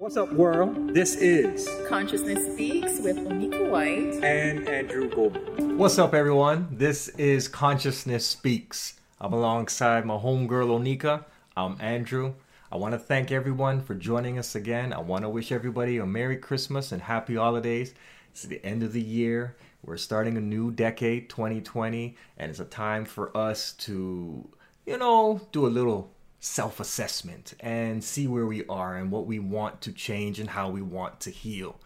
What's up, world? This is Consciousness Speaks with Onika White and Andrew Goldberg. What's up, everyone? This is Consciousness Speaks. I'm alongside my homegirl Onika. I'm Andrew. I want to thank everyone for joining us again. I want to wish everybody a Merry Christmas and Happy Holidays. It's the end of the year. We're starting a new decade, 2020, and it's a time for us to, you know, do a little self assessment and see where we are and what we want to change and how we want to heal.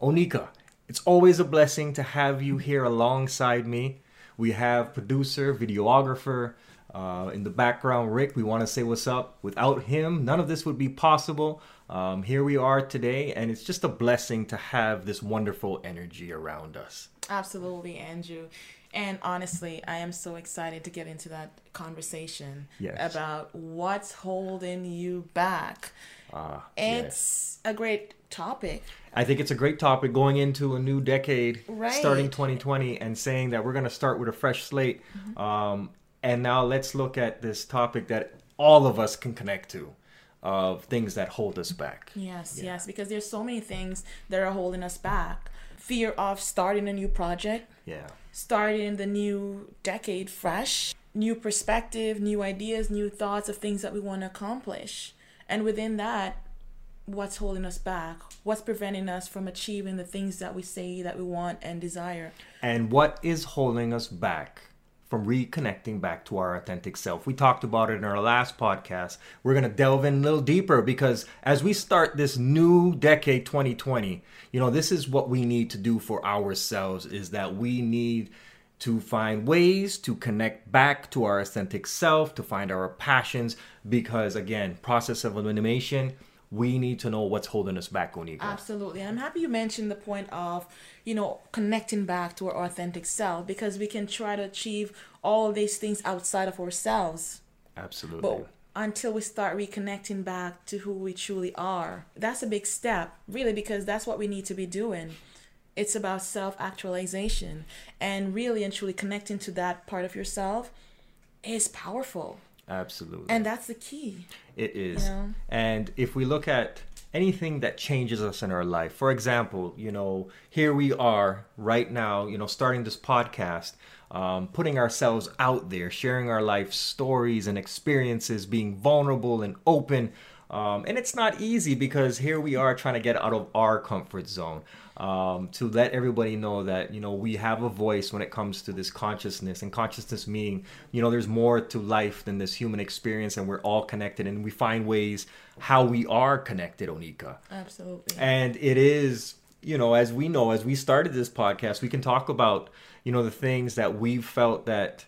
Onika, it's always a blessing to have you here alongside me. We have producer, videographer, uh, in the background, Rick. We want to say what's up. Without him, none of this would be possible. Um, here we are today, and it's just a blessing to have this wonderful energy around us. Absolutely, Andrew. And honestly, I am so excited to get into that conversation Yes. about what's holding you back. Ah, It's a great topic. I think it's a great topic going into a new decade, Right. starting 2020, and saying that we're going to start with a fresh slate. Mm-hmm. Um, and now let's look at this topic that all of us can connect to of things that hold us back. Yes, Yeah. yes, because there's so many things that are holding us back. Fear of starting a new project, Yeah. starting the new decade fresh, new perspective, new ideas, new thoughts of things that we want to accomplish. And within that, what's holding us back? What's preventing us from achieving the things that we say that we want and desire? And what is holding us back from reconnecting back to our authentic self? We talked about it in our last podcast. We're going to delve in a little deeper because as we start this new decade 2020, you know, this is what we need to do for ourselves is that we need to find ways to connect back to our authentic self, to find our passions because again, process of elimination, we need to know what's holding us back, Onika. Absolutely. And I'm happy you mentioned the point of, you know, connecting back to our authentic self because we can try to achieve all these things outside of ourselves. Absolutely. But until we start reconnecting back to who we truly are, that's a big step, really, because that's what we need to be doing. It's about self actualization and really and truly connecting to that part of yourself is powerful. Absolutely. And that's the key. It is. know? And if we look at anything that changes us in our life, for example, you know, here we are right now, you know, starting this podcast, um, putting ourselves out there, sharing our life stories and experiences, being vulnerable and open. Um, and it's not easy because here we are trying to get out of our comfort zone um, to let everybody know that you know we have a voice when it comes to this consciousness and consciousness meaning you know there's more to life than this human experience and we're all connected and we find ways how we are connected onika Absolutely. and it is you know as we know as we started this podcast we can talk about you know the things that we've felt that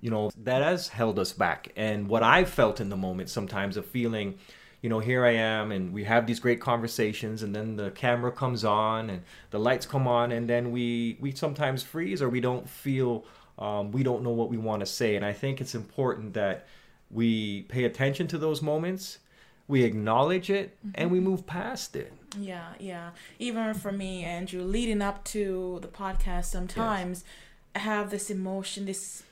you know that has held us back and what i've felt in the moment sometimes of feeling you know here i am and we have these great conversations and then the camera comes on and the lights come on and then we we sometimes freeze or we don't feel um, we don't know what we want to say. And i think it's important that we pay attention to those moments we acknowledge it and we move past it. Yeah, yeah. Even for me, Andrew, leading up to the podcast, sometimes I have this emotion, this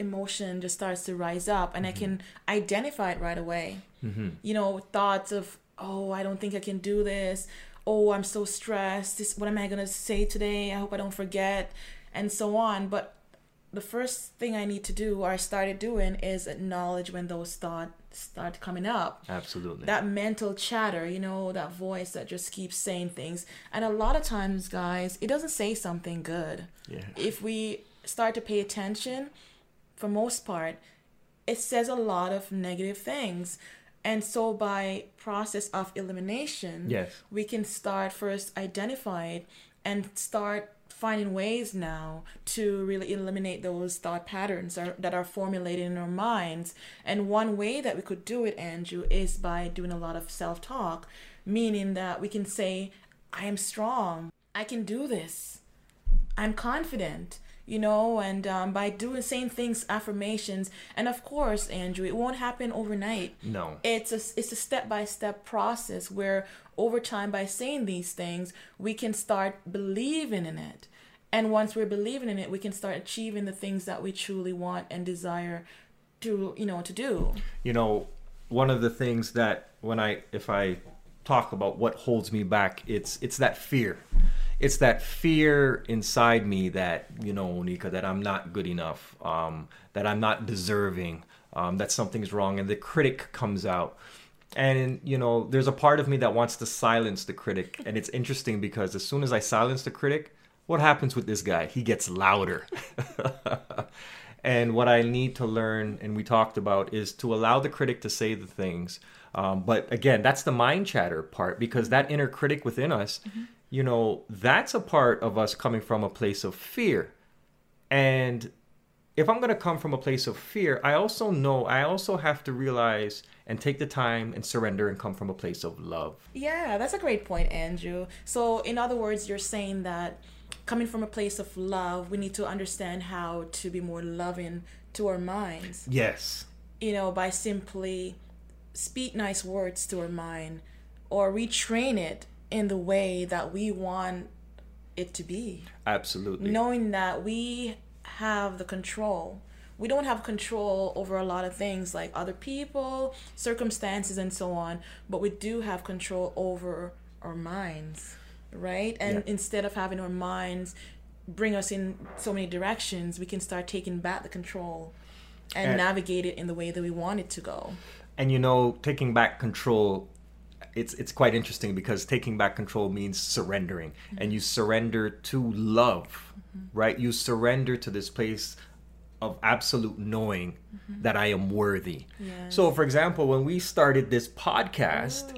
emotion just starts to rise up, and I can identify it right away. mm-hmm. You know, thoughts of, oh, I don't think I can do this. Oh, I'm so stressed. This, what am I gonna say today? I hope I don't forget, and so on. But the first thing I need to do, or I started doing, is acknowledge when those thoughts start coming up absolutely that mental chatter, you know, that voice that just keeps saying things. And a lot of times, guys, it doesn't say something good. yeah If we start to pay attention, for most part, it says a lot of negative things. And so by process of elimination, yes we can start first identify it and start finding ways now to really eliminate those thought patterns are, that are formulated in our minds. And one way that we could do it, Andrew, is by doing a lot of self talk, meaning that we can say, I am strong, I can do this, I'm confident. You know, and um, by doing same things, affirmations, and of course, Andrew, it won't happen overnight. No. It's a it's a step by step process where over time by saying these things we can start believing in it. And once we're believing in it we can start achieving the things that we truly want and desire to you know to do. You know one of the things that when i if i talk about what holds me back, it's it's that fear. It's that fear inside me that you know, Onika, that I'm not good enough, um, that I'm not deserving, um, that something's wrong, and the critic comes out. And you know, there's a part of me that wants to silence the critic, and it's interesting because as soon as I silence the critic, what happens with this guy? He gets louder. and what I need to learn, and we talked about, is to allow the critic to say the things. Um, but again, that's the mind chatter part because that inner critic within us, mm-hmm you know, that's a part of us coming from a place of fear. And if I'm going to come from a place of fear, I also know I also have to realize and take the time and surrender and come from a place of love. Yeah, that's a great point, Andrew. So, in other words, you're saying that coming from a place of love, we need to understand how to be more loving to our minds. Yes. You know, by simply speak nice words to our mind or retrain it in the way that we want it to be. Absolutely. Knowing that we have the control. We don't have control over a lot of things like other people, circumstances, and so on, but we do have control over our minds, right? And yeah. instead of having our minds bring us in so many directions, we can start taking back the control and, and navigate it in the way that we want it to go. And you know, taking back control it's it's quite interesting because taking back control means surrendering mm-hmm. and you surrender to love mm-hmm. right you surrender to this place of absolute knowing mm-hmm. that I am worthy. So, for example, when we started this podcast,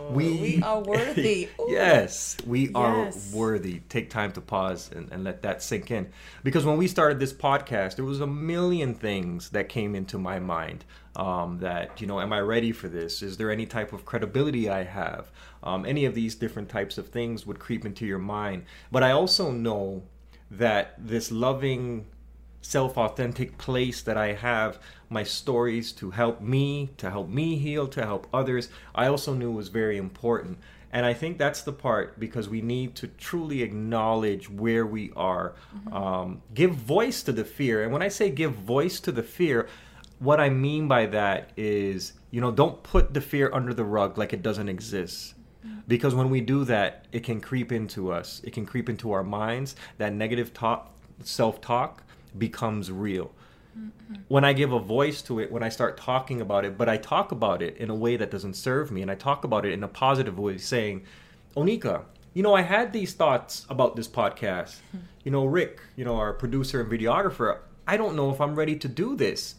we, we, are worthy. yes, we yes. are worthy. Take time to pause and, and let that sink in. Because when we started this podcast, there was a million things that came into my mind. Um, that you know, am I ready for this? Is there any type of credibility I have? Um, any of these different types of things would creep into your mind. But I also know that this loving self authentic place that I have my stories to help me, to help me heal, to help others, I also knew was very important. And I think that's the part because we need to truly acknowledge where we are, mm-hmm. um, give voice to the fear. And when I say give voice to the fear, what I mean by that is, you know, don't put the fear under the rug like it doesn't exist. Mm-hmm. Because when we do that, it can creep into us. It can creep into our minds. That negative talk, self talk, becomes real. Mm-hmm. When I give a voice to it, when I start talking about it, but I talk about it in a way that doesn't serve me, and I talk about it in a positive way, saying, Onika, you know, I had these thoughts about this podcast. Mm-hmm. You know, Rick, you know, our producer and videographer, I don't know if I'm ready to do this.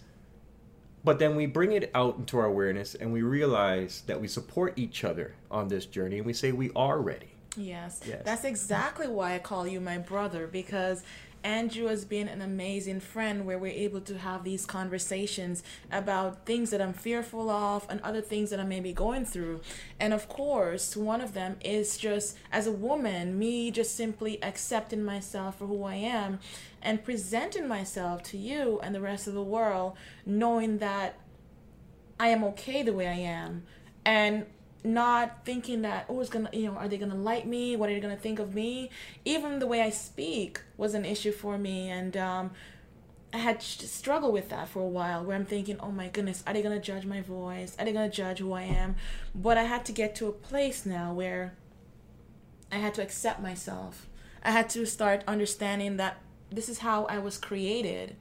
But then we bring it out into our awareness and we realize that we support each other on this journey and we say we are ready. Yes. yes. That's exactly why I call you my brother because Andrew has been an amazing friend where we're able to have these conversations about things that I'm fearful of and other things that I may be going through. And of course, one of them is just as a woman, me just simply accepting myself for who I am and presenting myself to you and the rest of the world, knowing that I am okay the way I am. And not thinking that oh it's gonna you know are they gonna like me? What are they gonna think of me? Even the way i speak was an issue for me and um, i had struggled with that for a while where i'm thinking oh my goodness are they gonna judge my voice? Are they gonna judge who i am? But i had to get to a place now where i had to accept myself. I had to start understanding that this is how i was created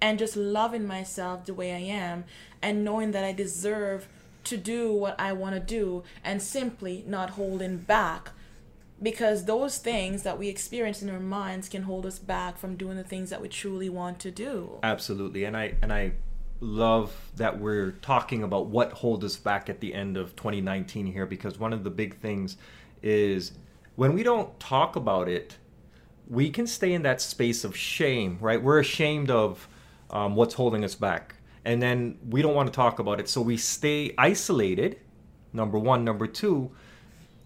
and just loving myself the way i am and knowing that i deserve to do what I want to do and simply not holding back because those things that we experience in our minds can hold us back from doing the things that we truly want to do. Absolutely. And I and I love that we're talking about what holds us back at the end of 2019 here because one of the big things is when we don't talk about it, we can stay in that space of shame, right? We're ashamed of um, what's holding us back and then we don't want to talk about it. So we stay isolated number one. Number two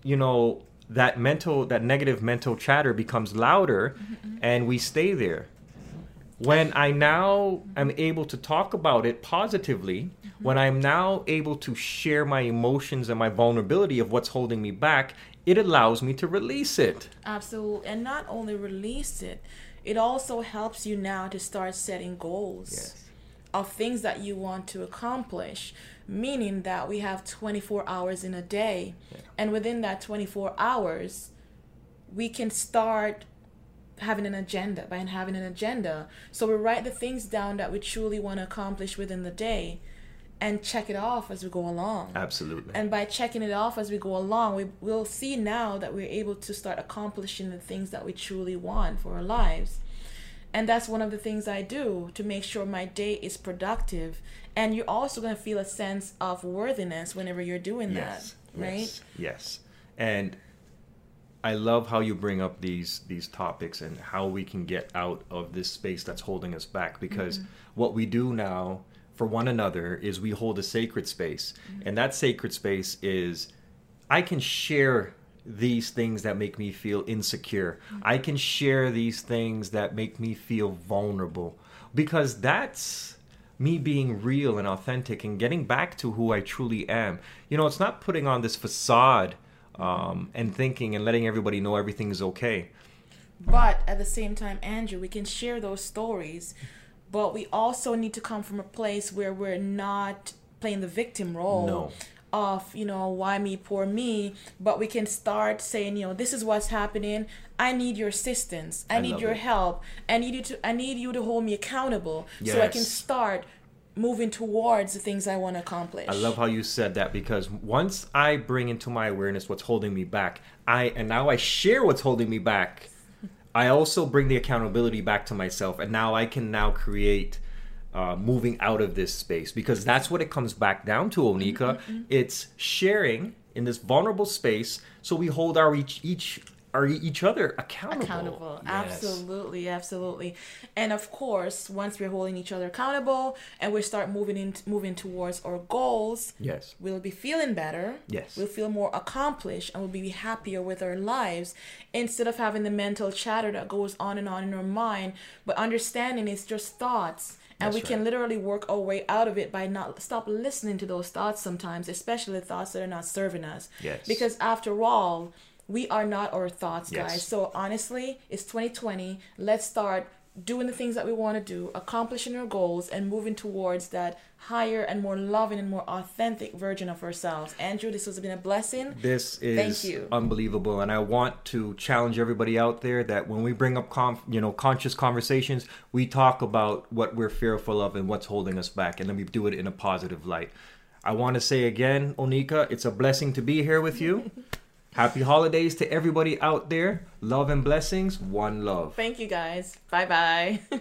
you know that mental that negative mental chatter becomes louder mm-hmm. and we stay there. When i now am able to talk about it positively mm-hmm. when i'm now able to share my emotions and my vulnerability of what's holding me back it allows me to release it. Absolutely and not only release it it also helps you now to start setting goals. Yes of things that you want to accomplish, meaning that we have 24 hours in a day. And within that 24 hours, we can start having an agenda by having an agenda. So we write the things down that we truly want to accomplish within the day and check it off as we go along. Absolutely. And by checking it off as we go along, we will see now that we're able to start accomplishing the things that we truly want for our lives. And that's one of the things I do to make sure my day is productive. And you're also going to feel a sense of worthiness whenever you're doing yes. that, right? Yes. Yes. And I love how you bring up these these topics and how we can get out of this space that's holding us back because Mm-hmm. what we do now for one another is we hold a sacred space. Mm-hmm. And that sacred space is I can share these things that make me feel insecure. Mm-hmm. I can share these things that make me feel vulnerable because that's me being real and authentic and getting back to who I truly am. You know, it's not putting on this facade um, and thinking and letting everybody know everything is okay. But at the same time, Andrew, we can share those stories, but we also need to come from a place where we're not playing the victim role. No. Of, you know, why me, poor me, but we can start saying, you know, this is what's happening. I need your assistance. I, I need your it. help. I need you to I need you to hold me accountable so I can start moving towards the things I want to accomplish. I love how you said that because once I bring into my awareness what's holding me back, I and now I share what's holding me back. I also bring the accountability back to myself, and now I can now create uh, moving out of this space because that's what it comes back down to, Onika. It's sharing in this vulnerable space, so we hold our each each our each other accountable. accountable Yes. absolutely absolutely and of course once we're holding each other accountable and we start moving in moving towards our goals Yes. we'll be feeling better Yes. we'll feel more accomplished and we'll be happier with our lives instead of having the mental chatter that goes on and on in our mind but understanding it's just thoughts and That's we can right. literally work our way out of it by not stop listening to those thoughts sometimes especially thoughts that are not serving us Yes. because after all we are not our thoughts guys so honestly it's 2020 let's start doing the things that we want to do accomplishing our goals and moving towards that higher and more loving and more authentic version of ourselves andrew this has been a blessing This is Thank you. unbelievable, and I want to challenge everybody out there that when we bring up, conf, you know, conscious conversations, we talk about what we're fearful of and what's holding us back, and then we do it in a positive light. I want to say again, Onika, it's a blessing to be here with you. Happy holidays to everybody out there. Love and blessings. One love. thank you guys bye bye